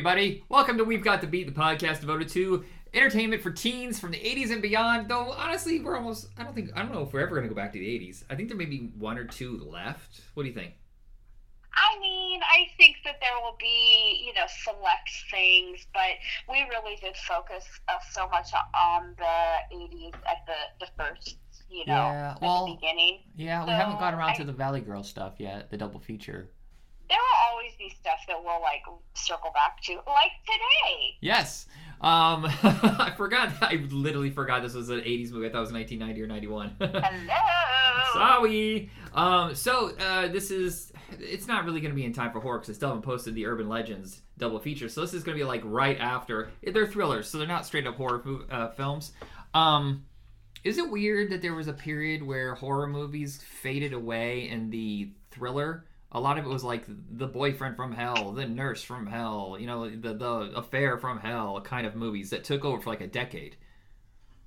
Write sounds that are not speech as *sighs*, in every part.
everybody. Welcome to We've Got to Beat, the podcast devoted to entertainment for teens from the 80s and beyond. Though, honestly, we're almost, I don't think, I don't know if we're ever going to go back to the 80s. I think there may be one or two left. What do you think? I mean, I think that there will be, you know, select things, but we really did focus uh, so much on the 80s at the, the first, you know, Yeah, at well, the beginning. Yeah, we haven't gotten around I- to the Valley Girl stuff yet, the double feature. There will always be stuff that we'll, like, circle back to, like today. Yes. Um, *laughs* I forgot. I literally forgot this was an 80s movie. I thought it was 1990 or 91. *laughs* Hello. Sorry. Um, so uh, this is it's not really going to be in time for horror because I still haven't posted the Urban Legends double feature. So this is going to be like right after. They're thrillers, so they're not straight up horror uh, films. Um, is it weird that there was a period where horror movies faded away and the thriller? A lot of it was like the boyfriend from hell, the nurse from hell, you know, the the affair from hell kind of movies that took over for like a decade.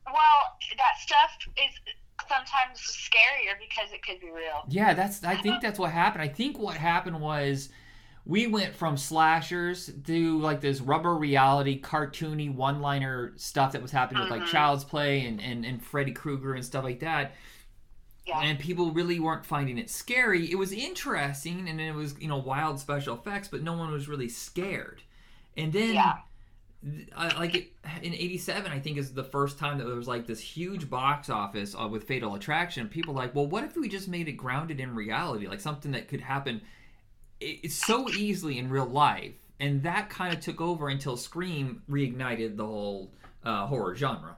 Well, that stuff is sometimes scarier because it could be real. Yeah, that's. I think that's what happened. I think what happened was we went from slashers to like this rubber reality, cartoony one-liner stuff that was happening with like Mhm. Child's Play and and and Freddy Krueger and stuff like that. Yeah. And people really weren't finding it scary. It was interesting and it was you know wild special effects, but no one was really scared. And then. Yeah. I like it in '87. I think is the first time that there was like this huge box office uh, with Fatal Attraction. People like, well, what if we just made it grounded in reality, like something that could happen it's so easily in real life, and that kind of took over until Scream reignited the whole uh, horror genre.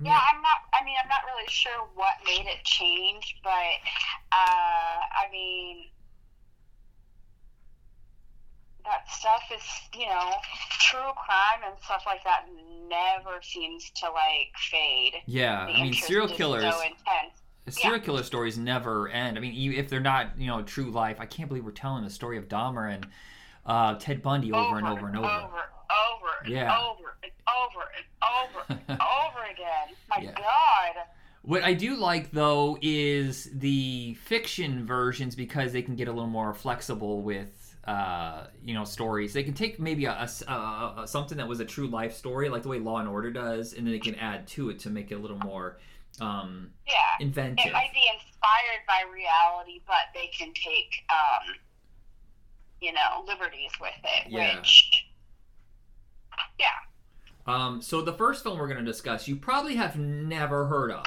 Yeah. I mean, Yeah, I'm not. I mean, I'm not really sure what made it change, but uh, I mean, that stuff is, you know, true crime and stuff like that never seems to like fade. yeah. The I mean, serial killers. so intense. serial killer stories never end. I mean, if they're not, you know, true life, I can't believe we're telling the story of Dahmer and uh, Ted Bundy over, and over and over. over, over, and Yeah. over, and over, and over, and *laughs* over again. My Yeah. God. What I do like though is the fiction versions because they can get a little more flexible with uh, you know stories. They can take maybe a something that was a true life story, like the way Law and Order does, and then they can add to it to make it a little more um, Yeah. inventive. It might be inspired by reality, but they can take, um, you know, liberties with it, Yeah. which, yeah. Um, so the first film we're going to discuss, you probably have never heard of.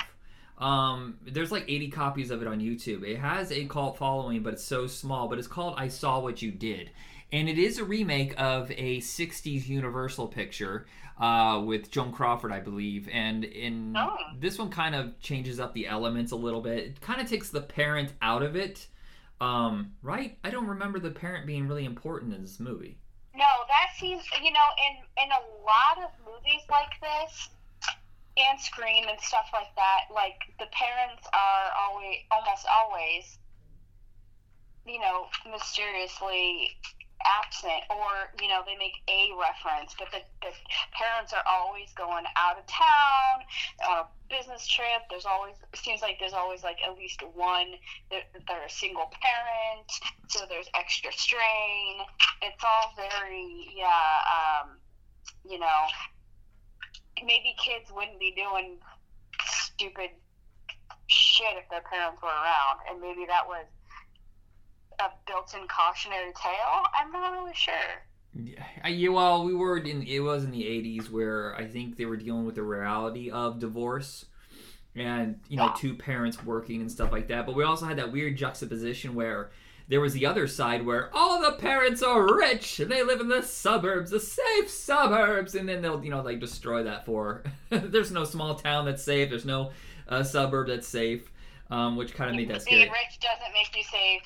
Um, there's like 80 copies of it on YouTube. It has a cult following, but it's so small. But it's called "I Saw What You Did," and it is a remake of a 60s Universal picture uh, with Joan Crawford, I believe. And in Oh. this one, kind of changes up the elements a little bit. It kind of takes the parent out of it. Um, right? I don't remember the parent being really important in this movie. No, that seems, you know, in, in a lot of movies like this, and Scream and stuff like that, like, the parents are always, almost always, you know, mysteriously absent or you know they make a reference but the, the parents are always going out of town on a business trip. There's always seems like there's always like at least one that they're a single parent so there's extra strain. It's all very yeah um you know maybe kids wouldn't be doing stupid shit if their parents were around and maybe that was a built-in cautionary tale. I'm not really sure. Yeah, well, we were in. It was in the '80s where I think they were dealing with the reality of divorce, and you know, Yeah. two parents working and stuff like that. But we also had that weird juxtaposition where there was the other side where all the parents are rich and they live in the suburbs, the safe suburbs, and then they'll you know like destroy that for. *laughs* there's no small town that's safe. There's no uh, suburb that's safe, um, which kind of made that scary. Being rich doesn't make you safe.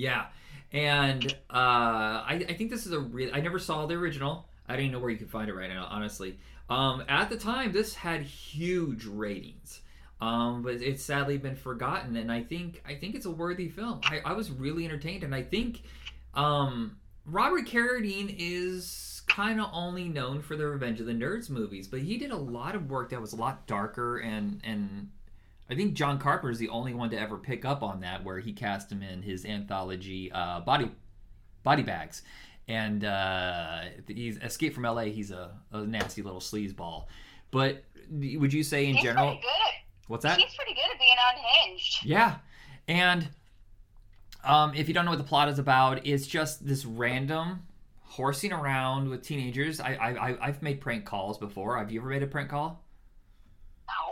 Yeah, and uh, I, I think this is a real. I never saw the original. I don't know where you can find it right now, honestly. Um, at the time, this had huge ratings, um, but it's sadly been forgotten. And I think I think it's a worthy film. I, I was really entertained, and I think um, Robert Carradine is kind of only known for the Revenge of the Nerds movies, but he did a lot of work that was a lot darker and and I think John Carpenter is the only one to ever pick up on that, where he cast him in his anthology uh, Body body bags, and uh, he's Escape from L.A. He's a, a nasty little sleazeball. But would you say in He's general? pretty good. What's that? He's pretty good at being unhinged. Yeah, and um, if you don't know what the plot is about, it's just this random horsing around with teenagers. I, I I- I've made prank calls before. Have you ever made a prank call?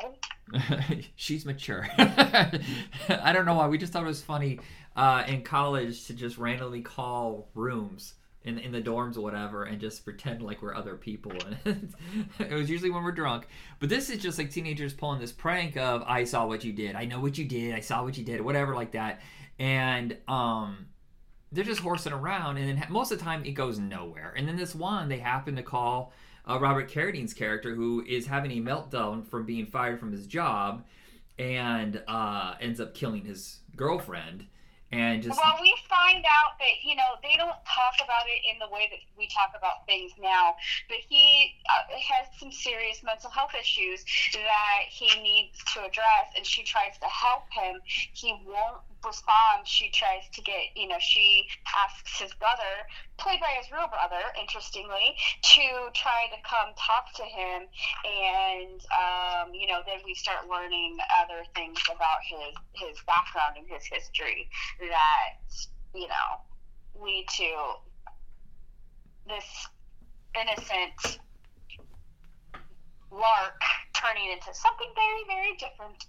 No. *laughs* She's mature. *laughs* I don't know why. We just thought it was funny uh, in college to just randomly call rooms in in the dorms or whatever and just pretend like we're other people. And *laughs* it was usually when we're drunk. But this is just like teenagers pulling this prank of I saw what you did. I know what you did. I saw what you did. Whatever like that. And um they're just horsing around and then most of the time it goes nowhere. And then this one they happen to call uh, Robert Carradine's character, who is having a meltdown from being fired from his job, and uh, ends up killing his girlfriend, and just Well, we find out that you know they don't talk about it in the way that we talk about things now. But he uh, has some serious mental health issues that he needs to address, and she tries to help him. He won't respond. She tries to get you know she asks his brother, played by his real brother, interestingly, to try to come talk to him, and um, you know then we start learning other things about his his background and his history that you know lead to this innocent lark turning into something very very different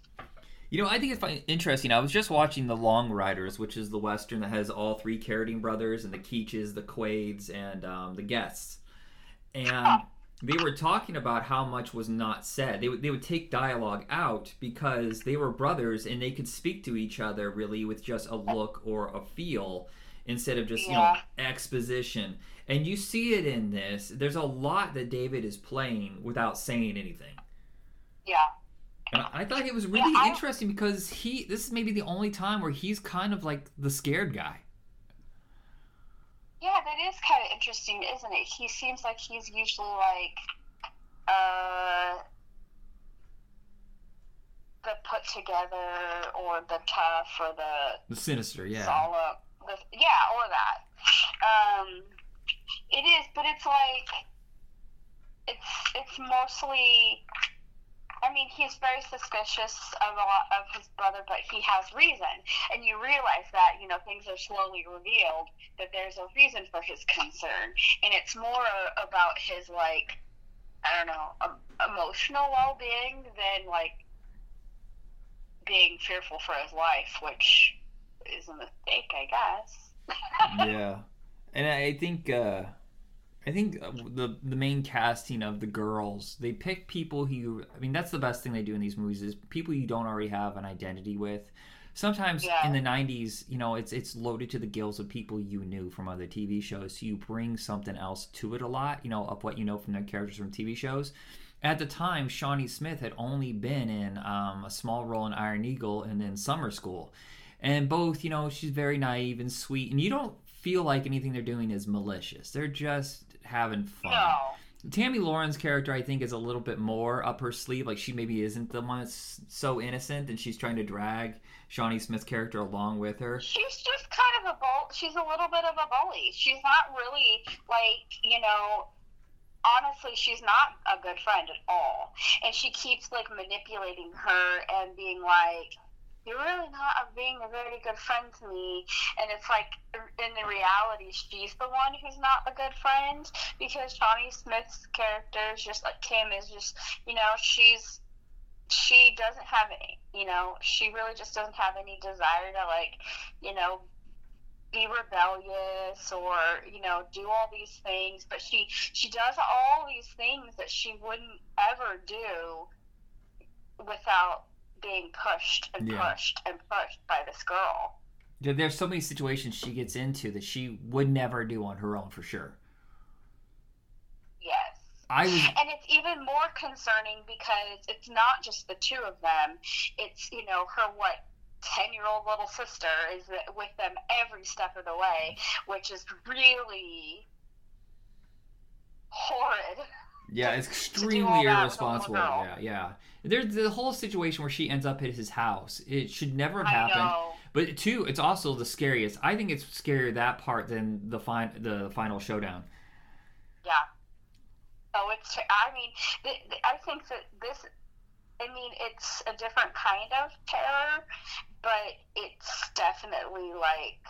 You know, I think it's interesting. I was just watching The Long Riders, which is the western that has all three Carradine brothers and the Keaches, the Quaids, and um, the guests. And they were talking about how much was not said. They would they would take dialogue out because they were brothers and they could speak to each other really with just a look or a feel instead of just you know exposition. And you see it in this. There's a lot that David is playing without saying anything. I thought it was really Yeah, interesting because he this is maybe the only time where he's kind of like the scared guy. yeah that is kind of interesting isn't it he seems like he's usually like uh the put together or the tough or the The sinister, yeah. solid the, yeah or that um it is but it's like it's it's mostly I mean, he's very suspicious of a lot of his brother, but he has reason, and you realize that you know things are slowly revealed that there's a reason for his concern, and it's more about his like I don't know emotional well-being than like being fearful for his life, which is a mistake, I guess. *laughs* yeah. And I think uh I think uh, the the main casting of the girls, they pick people who I mean that's the best thing they do in these movies is people you don't already have an identity with. Sometimes Yeah. in the 90s, you know, it's it's loaded to the gills of people you knew from other TV shows. So you bring something else to it a lot, you know, of what you know from their characters from TV shows. At the time, Shawnee Smith had only been in um, a small role in Iron Eagle and then Summer School. And both, you know, she's very naive and sweet, and you don't feel like anything they're doing is malicious. They're just having fun. No. Tammy Lauren's character, I think, is a little bit more up her sleeve. Like she maybe isn't the one that's so innocent, and she's trying to drag Shawnee Smith's character along with her. She's just kind of a bull. She's a little bit of a bully. She's not really like you know. Honestly, she's not a good friend at all, and she keeps like manipulating her and being like, "You're really not being a very good friend to me." And it's like, in the reality, she's the one who's not a good friend because Shawnee Smith's character is just like Kim is just, you know, she's she doesn't have any, you know, she really just doesn't have any desire to like, you know, be rebellious or you know do all these things but she she does all these things that she wouldn't ever do without being pushed and Yeah. pushed and pushed by this girl There- There's so many situations she gets into that she would never do on her own for sure. yes I was and it's even more concerning because it's not just the two of them it's you know her what 10 year old little sister is with them every step of the way which is really Yeah, it's extremely that with a little irresponsible. Yeah, yeah. There's the whole situation where she ends up at his house. It should never have happened. But two, it's also the scariest. I think it's scarier that part than the fin- the final showdown. Yeah. Oh, it's. I mean, th- th- I think that this. I mean, it's a different kind of terror, but it's definitely like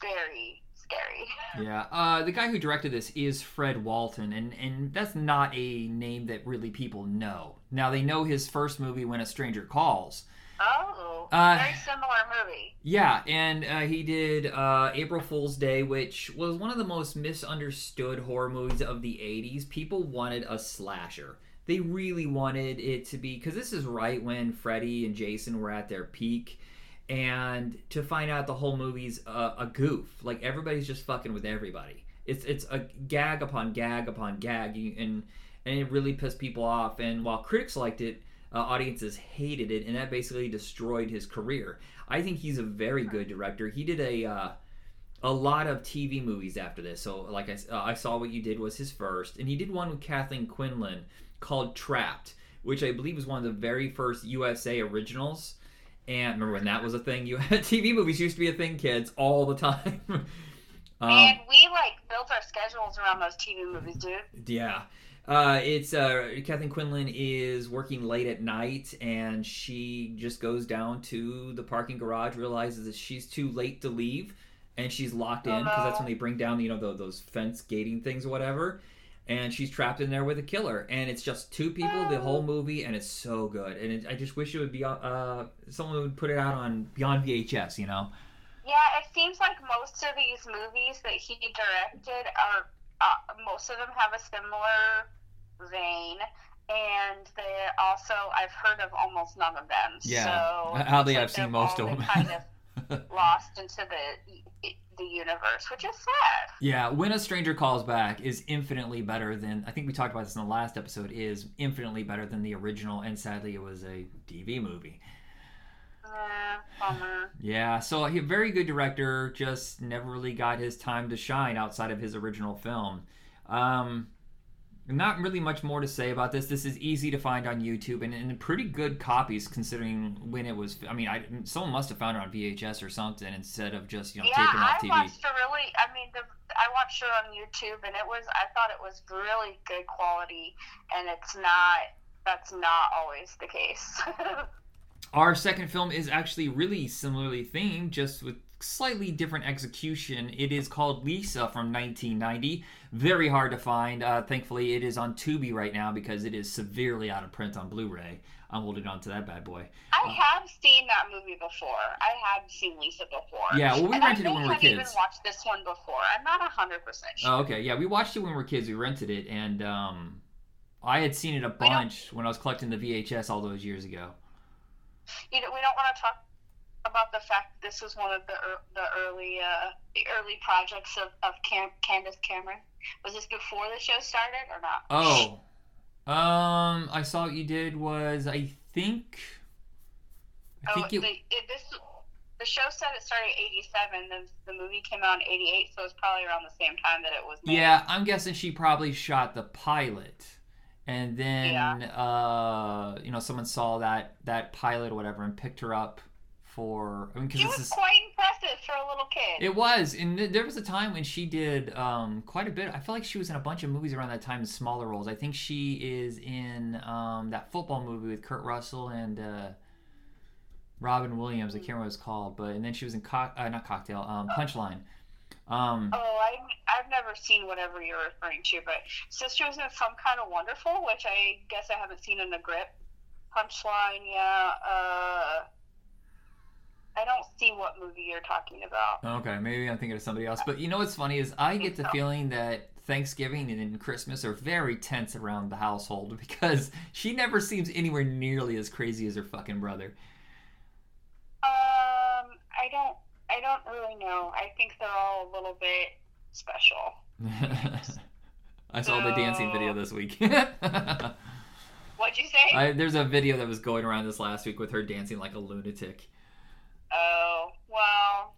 very scary. Yeah, uh, the guy who directed this is Fred Walton, and and that's not a name that really people know. Now they know his first movie, When a Stranger Calls. Oh, Uh, very similar movie. Yeah, and uh, he did uh, April Fool's Day, which was one of the most misunderstood horror movies of the 80s. People wanted a slasher. They really wanted it to be, because this is right when Freddy and Jason were at their peak. And to find out the whole movie's a, a goof. Like, everybody's just fucking with everybody. It's it's a gag upon gag upon gag, and, and it really pissed people off. And while critics liked it, uh, audiences hated it, and that basically destroyed his career. I think he's a very good director. He did a uh, a lot of TV movies after this. So, like I, uh, I saw what you did was his first, and he did one with Kathleen Quinlan called Trapped, which I believe was one of the very first USA originals. And remember when that was a thing? You *laughs* had TV movies used to be a thing, kids, all the time. *laughs* um, and we like built our schedules around those TV movies, dude. Yeah. Uh, it's uh, Kathleen Quinlan is working late at night, and she just goes down to the parking garage, realizes that she's too late to leave, and she's locked in because that's when they bring down you know tho- those fence gating things or whatever, and she's trapped in there with a killer, and it's just two people the whole movie, and it's so good, and it, I just wish it would be uh, someone would put it out on beyond VHS, you know. Yeah, it seems like most of these movies that he directed are uh, most of them have a similar vein, and they also I've heard of almost none of them. Yeah. So like I've seen most of them. kind of *laughs* lost into the the universe, which is sad. Yeah, When a Stranger Calls Back is infinitely better than I think we talked about this in the last episode. Is infinitely better than the original, and sadly, it was a DV movie. Eh, bummer. Yeah, so a very good director, just never really got his time to shine outside of his original film. Um, not really much more to say about this. This is easy to find on YouTube and, and pretty good copies considering when it was. I mean, I, someone must have found it on VHS or something instead of just you know yeah, taping I off TV. watched a really. I mean, the, I watched it on YouTube, and it was. I thought it was really good quality, and it's not. That's not always the case. *laughs* Our second film is actually really similarly themed, just with slightly different execution. It is called Lisa from 1990. Very hard to find. Uh, thankfully, it is on Tubi right now because it is severely out of print on Blu-ray. I'm holding on to that bad boy. I have seen that movie before. I have seen Lisa before. Yeah, well, we and rented it when we were have even watched this one before. I'm not hundred percent sure. Oh, okay, yeah, we watched it when we were kids. We rented it, and um, I had seen it a bunch when I was collecting the VHS all those years ago. You know, we don't want to talk about the fact this was one of the the early uh, the early projects of of Cam- Candace Cameron. Was this before the show started or not? Oh, um, I saw what you did was I think. I Oh, think it, the, it, this the show said it started in '87. The the movie came out in '88, so it's probably around the same time that it was made. Yeah, I'm guessing she probably shot the pilot, and then uh, you know someone saw that that pilot or whatever and picked her up for. I mean, because She was is quite impressive for a little kid. it was, and th- there was a time when she did um, quite a bit. I feel like she was in a bunch of movies around that time in smaller roles. I think she is in um, that football movie with Kurt Russell and uh, Robin Williams. I can't remember what it's called, but and then she was in co- uh, not Cocktail, um, Punchline. Um, Oh, I, I've never seen whatever you're referring to, but Sister was in some kind of wonderful, which I guess I haven't seen in the grip. Punchline, yeah. Uh, I don't see what movie you're talking about. Okay, maybe I'm thinking of somebody else. But you know what's funny is I get the feeling that Thanksgiving and Christmas are very tense around the household *laughs* because she never seems anywhere nearly as crazy as her fucking brother. Um, I don't, I don't really know. I think they're all a little bit special. *laughs* I saw the dancing video this week. *laughs* What'd you say? I, there's a video that was going around this last week with her dancing like a lunatic. Oh, well,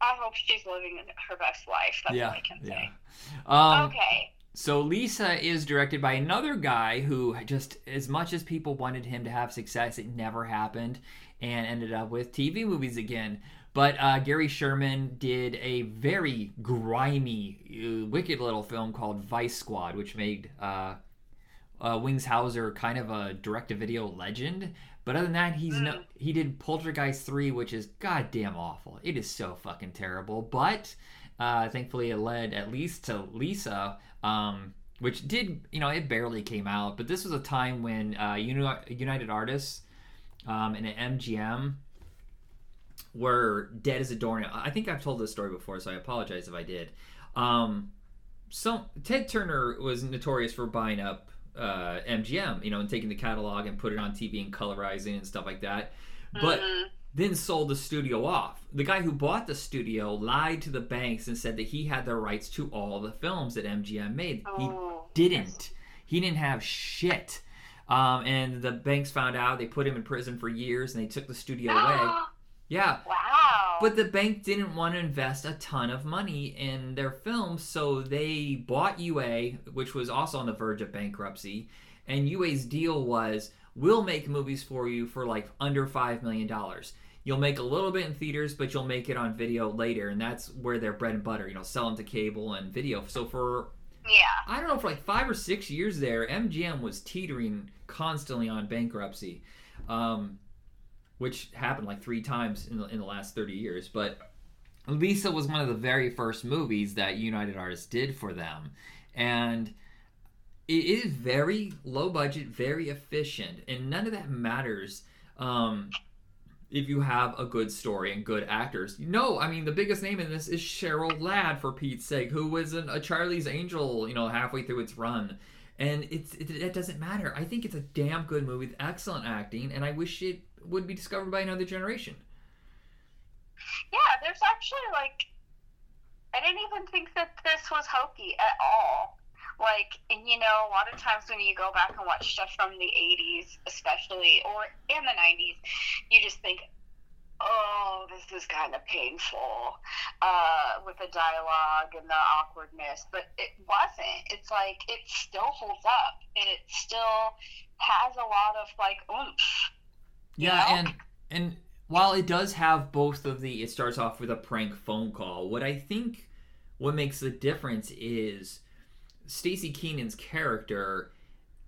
I hope she's living her best life. That's yeah, all I can yeah. say. Um, okay. so Lisa is directed by another guy who just, as much as people wanted him to have success, it never happened, and ended up with TV movies again. But uh, Gary Sherman did a very grimy, uh, wicked little film called Vice Squad, which made uh, uh, Wings Hauser kind of a direct-to-video legend. But other than that, he's no. He did Poltergeist three, which is goddamn awful. It is so fucking terrible. But uh, thankfully, it led at least to Lisa, um, which did you know it barely came out. But this was a time when uh, United Artists um, and MGM were dead as a doornail. I think I've told this story before, so I apologize if I did. Um, so Ted Turner was notorious for buying up uh, MGM, you know, and taking the catalog and put it on TV and colorizing and stuff like that. But Mhm. then sold the studio off. The guy who bought the studio lied to the banks and said that he had the rights to all the films that MGM made. He Oh, didn't. He didn't have shit. Um, and the banks found out. They put him in prison for years, and they took the studio away. *gasps* Yeah, wow. But the bank didn't want to invest a ton of money in their films, so they bought UA, which was also on the verge of bankruptcy. And UA's deal was, we'll make movies for you for like under $5 million. You'll make a little bit in theaters, but you'll make it on video later. And that's where their bread and butter, you know, selling to cable and video. So for yeah. I don't know, for like five or six years there, MGM was teetering constantly on bankruptcy, um, which happened like three times in the, in the last 30 years. But Lisa was one of the very first movies that United Artists did for them. And it is very low budget, very efficient, and none of that matters. Um, if you have a good story and good actors. No, I mean the biggest name in this is Cheryl Ladd for Pete's sake, who was an, a Charlie's Angel, you know, halfway through its run. And it's it, it doesn't matter. I think it's a damn good movie with excellent acting, and I wish it would be discovered by another generation. Yeah, there's actually like I didn't even think that this was hokey at all. Like, and you know, a lot of times when you go back and watch stuff from the '80s, especially, or in the '90s, you just think, "Oh, this is kind of painful," uh, with the dialogue and the awkwardness. But it wasn't. It's like it still holds up, and it still has a lot of like oomph. Yeah, know? and and while it does have both of the, it starts off with a prank phone call. What I think what makes the difference is Staci Keanan's character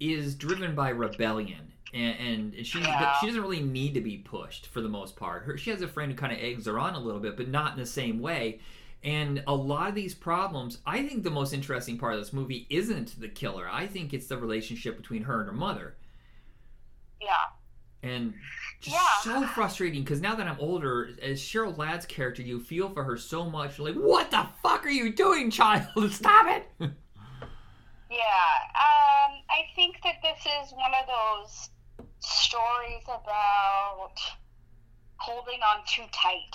is driven by rebellion, and, and she Yeah. she doesn't really need to be pushed for the most part. Her she has a friend who kind of eggs her on a little bit, but not in the same way. And a lot of these problems, I think the most interesting part of this movie isn't the killer. I think it's the relationship between her and her mother Yeah. and just Yeah. so frustrating because now that I'm older, as Cheryl Ladd's character, you feel for her so much. You're like, what the fuck are you doing, child? *laughs* Stop it! Yeah, um, I think that this is one of those stories about holding on too tight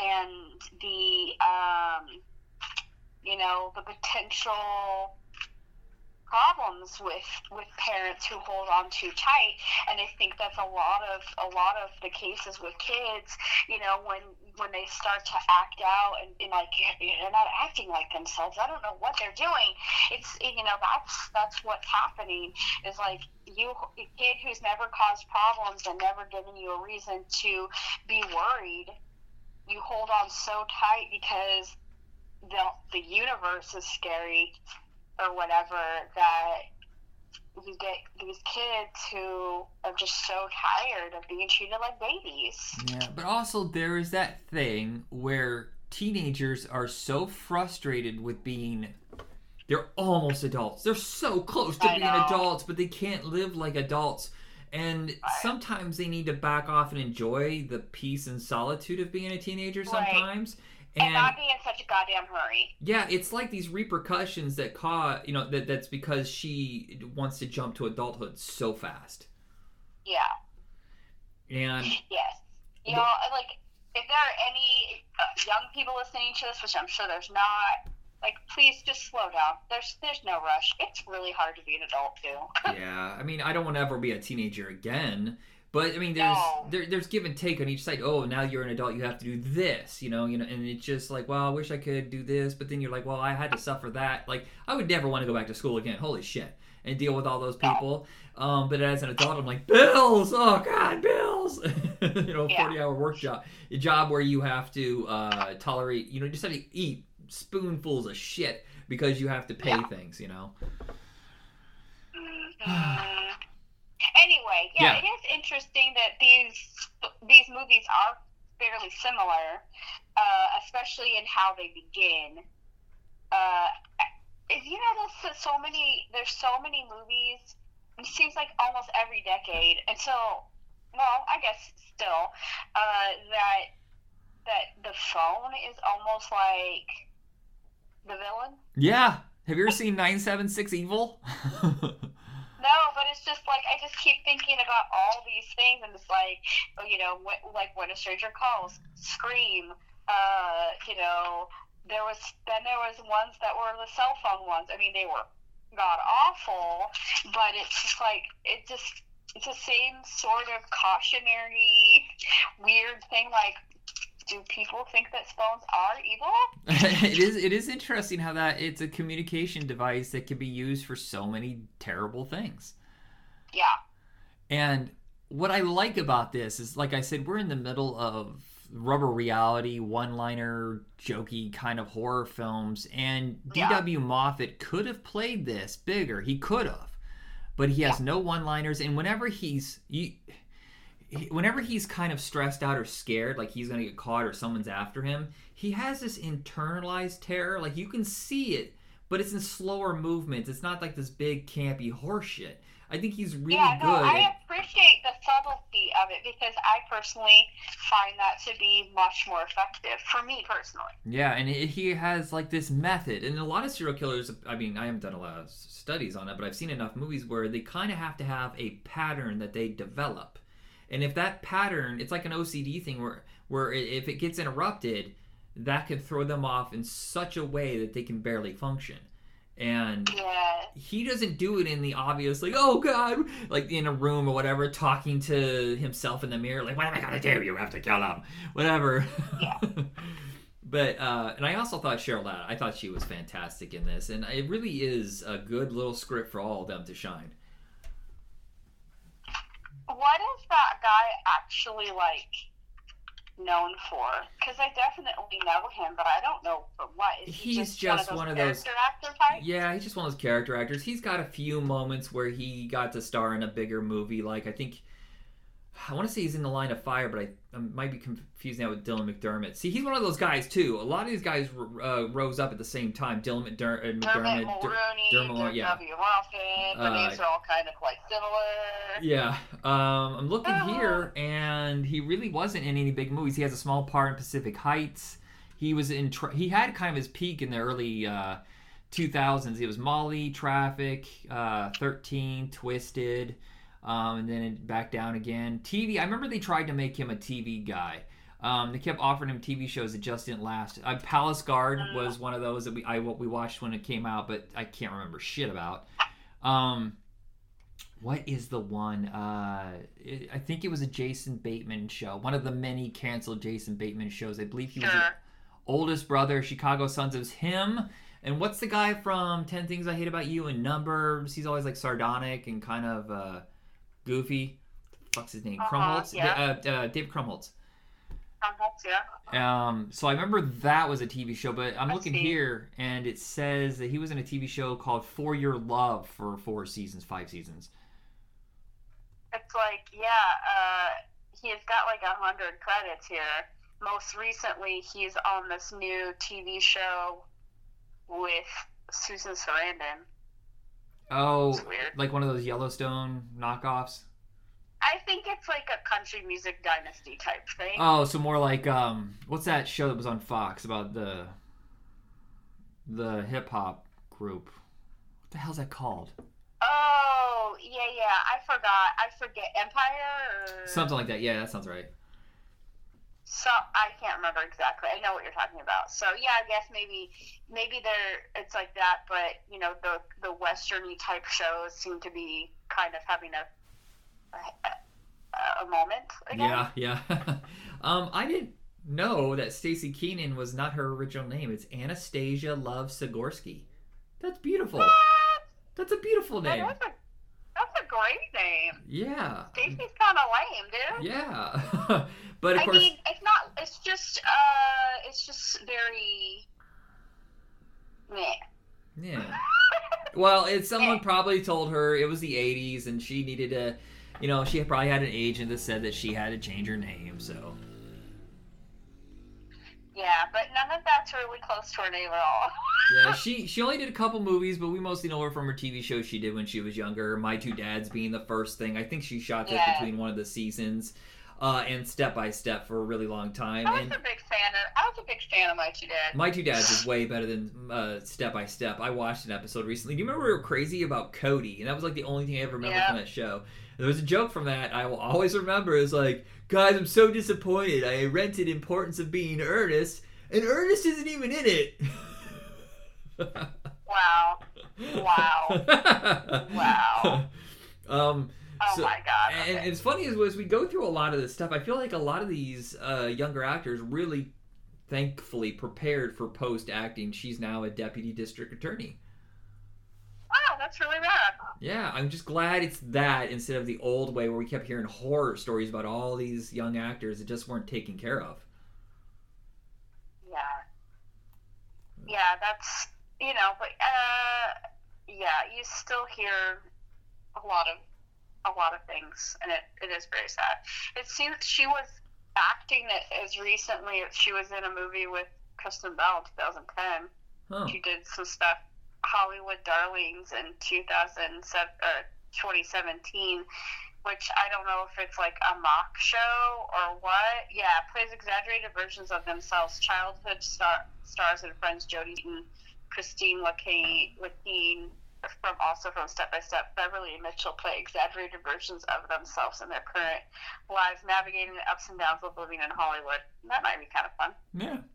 and the, um, you know, the potential problems with with parents who hold on too tight. And i think that's a lot of a lot of the cases with kids you know when when they start to act out and, and like they're not acting like themselves. I don't know what they're doing. It's you know that's that's what's happening is like you a kid who's never caused problems and never given you a reason to be worried you hold on so tight because the the universe is scary or whatever that you get these kids who are just so tired of being treated like babies. Yeah, but also there is that thing where teenagers are so frustrated with being. They're almost adults. They're so close to I being know. adults, but they can't live like adults. And sometimes they need to back off and enjoy the peace and solitude of being a teenager Right. Sometimes. And, not be in such a goddamn hurry. Yeah, it's like these repercussions that cause you know that that's because she wants to jump to adulthood so fast. Yeah. And *laughs* Yes. You know, like if there are any uh, young people listening to this, which I'm sure there's not, like please just slow down. There's there's no rush. It's really hard to be an adult too. *laughs* yeah, I mean, I don't want to ever be a teenager again, But I mean, there's No. there, there's give and take on each side. Oh, now you're an adult, you have to do this, you know, you know, and it's just like, well, I wish I could do this, but then you're like, well, I had to suffer that. Like, I would never want to go back to school again. Holy shit, and deal with all those people. Um, but as an adult, I'm like, bills. Oh God, bills. *laughs* you know, Yeah. forty hour work job, a job where you have to uh, tolerate, you know, just have to eat spoonfuls of shit because you have to pay Yeah. things, you know. *sighs* Anyway, yeah, Yeah. it is interesting that these these movies are fairly similar, uh, especially in how they begin. Uh, you know there's so many there's so many movies. It seems like almost every decade until well, I guess still uh, that that the phone is almost like the villain. Yeah. Have you ever seen 976 Evil? *laughs* No, it's just like I just keep thinking about all these things, and it's like, oh, you know, like when a stranger calls, Scream. Uh, you know, there was then there was ones that were the cell phone ones. I mean, they were god awful, but it's just like it just it's the same sort of cautionary, weird thing. Like, do people think that phones are evil? *laughs* it is it is interesting how that it's a communication device that can be used for so many terrible things. Yeah. And what I like about this is like I said we're in the middle of rubber reality, one-liner, jokey kind of horror films and Yeah. DW Moffett could have played this bigger. He could have. But he has no one-liners and whenever he's you, he- whenever he's kind of stressed out or scared, like he's gonna get caught or someone's after him, he has this internalized terror. Like you can see it, but it's in slower movements. It's not like this big campy horseshit. I think he's really yeah, no, good. I appreciate the subtlety of it because I personally find that to be much more effective for me personally. yeah, and it, he has like this method. And a lot of serial killers. I mean, I haven't done a lot of studies on it, but I've seen enough movies where they kind of have to have a pattern that they develop. And if that pattern, it's like an OCD thing where where if it gets interrupted, that can throw them off in such a way that they can barely function. And Yeah, he doesn't do it in the obvious, like, oh god, like in a room or whatever, talking to himself in the mirror, like, what am I gonna do? You have to kill him, whatever. Yeah. *laughs* but uh, and I also thought Cheryl Ladd, I thought she was fantastic in this, and it really is a good little script for all of them to shine. what is that guy actually like known for? Because I definitely know him, but I don't know for what. Is he He's just, just one one of of those- those character actor types? Yeah, he's just one of those character actors. He's got a few moments where he got to star in a bigger movie. Like I think, I want to say he's in the Line of Fire, but I, I might be confused now with Dylan McDermott. See, he's one of those guys too. A lot of these guys uh, rose up at the same time. Dylan McDer- uh, Dermot McDermott. Der- Dermot, yeah. W. The Uh, names are all kind of like similar. Yeah, um, I'm looking Uh-huh. here, and he really wasn't in any big movies. He has a small part in Pacific Heights. He was in. Tra- he had kind of his peak in the early uh, 2000s. It was Molly, Traffic, uh, 13, Twisted, um, and then it back down again. TV. I remember they tried to make him a TV guy. Um, they kept offering him TV shows that just didn't last. Uh, Palace Guard was one of those that we I what we watched when it came out, but I can't remember shit about. Um, what is the one? Uh, it, I think it was a Jason Bateman show. One of the many canceled Jason Bateman shows. I believe he was the oldest brother. Chicago Sons. It was him. And what's the guy from Ten Things I Hate About You and Numbers? He's always like sardonic and kind of uh, goofy. What's his name? Uh-huh, Krumholtz. yeah. Uh, uh, David Krumholtz. Yeah. Um, so I remember that was a TV show, but I'm I looking see. here and it says that he was in a TV show called For Your Love for four seasons, five seasons. It's like, yeah, uh, he's got like a hundred credits here. Most recently, he's on this new TV show with Susan Sarandon. Oh, like one of those Yellowstone knockoffs. I think it's like a country music dynasty type thing. Oh, so more like um, what's that show that was on Fox about the the hip hop group? What the hell's that called? oh, yeah, yeah. I forgot. I forget Empire. Or... Something like that. Yeah, that sounds right. So I can't remember exactly. I know what you're talking about. So yeah, I guess maybe maybe there it's like that, but you know the the westerny type shows seem to be kind of having a a, a moment again. Yeah, yeah. *laughs* um, I didn't know that Staci Keanan was not her original name. It's Anastasia Love Sagorsky. That's beautiful. What? That's a beautiful name. Great name. Yeah. Stacy's kind of lame, dude. Yeah. *laughs* but of I course, mean, it's not. It's just. Uh, it's just very. Meh. yeah. *laughs* Well, it's someone probably told her it was the 80s and she needed to, you know, she probably had an agent that said that she had to change her name, so. But none of that's really close to her name at all. *laughs* Yeah, she she only did a couple movies, but we mostly know her from her TV show she did when she was younger. My Two Dads being the first thing. I think she shot that Yeah. between one of the seasons, uh, and Step by Step for a really long time. I was And a big fan of. I was a big fan of My Two Dads. My Two Dads is *sighs* way better than uh, Step by Step. I watched an episode recently. Do you remember we were crazy about Cody? And that was like the only thing I ever remember Yeah. from that show. There was a joke from that I will always remember. Is like, guys, I'm so disappointed. I rented Importance of Being Earnest, and Ernest isn't even in it. *laughs* Wow. Wow. Wow. Um, Oh my god. and, okay. and it's funny is as we go through a lot of this stuff, I feel like a lot of these uh, younger actors really, thankfully, prepared for post acting. She's now a deputy district attorney. wow, that's really rad. Yeah, I'm just glad it's that instead of the old way where we kept hearing horror stories about all these young actors that just weren't taken care of. Yeah. Yeah, that's you know, but uh, yeah, you still hear a lot of a lot of things, and it, it is very sad. It seems she was acting as recently as she was in a movie with Kristen Bell in 2010. Huh. She did some stuff, Hollywood Darlings in 2007, uh, 2017, which I don't know if it's like a mock show or what. Yeah, plays exaggerated versions of themselves. Childhood star, stars and friends Jodie Dean, Christine Lacaine, Lacaine from also from Step by Step, Beverly and Mitchell play exaggerated versions of themselves in their current lives, navigating the ups and downs of living in Hollywood. That might be kind of fun Yeah.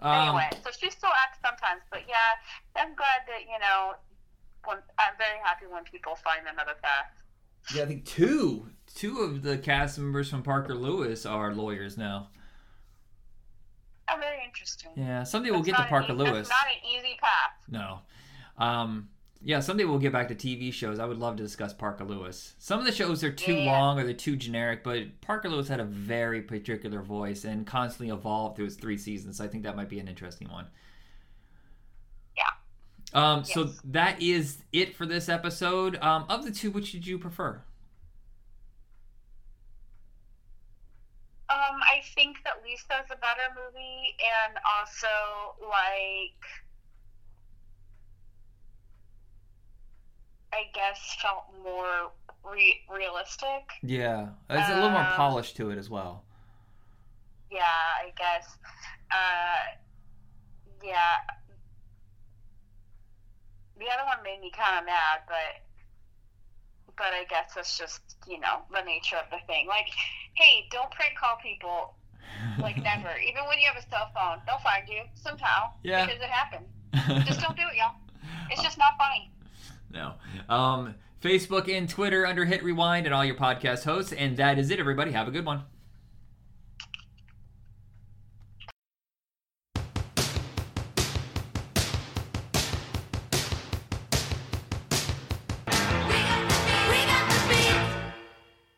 Um, anyway, so she still acts sometimes, but yeah, I'm glad that you know. When, I'm very happy when people find another path. Yeah, I think two two of the cast members from Parker Lewis are lawyers now. Oh, very interesting. Yeah, someday we'll That's get to Parker e- Lewis. Not an easy path. No. Um, yeah, someday we'll get back to TV shows. I would love to discuss Parker Lewis. Some of the shows are too Yeah. long or they're too generic, but Parker Lewis had a very particular voice and constantly evolved through his three seasons. So I think that might be an interesting one. Um, So that is it for this episode. Um, of the two, which did you prefer? Um, I think that Lisa's a better movie, and also like, I guess felt more re- realistic. Yeah, there's a little more polished to it as well. Yeah, I guess. Uh, yeah. The other one made me kind of mad, but but I guess that's just you know the nature of the thing. Like, hey, don't prank call people. Like *laughs* never. Even when you have a cell phone, they'll find you somehow. Yeah. Because it happened. *laughs* Just don't do it, y'all. It's just not funny. No. Um, Facebook and Twitter under Hit Rewind and all your podcast hosts. And that is it, everybody. Have a good one.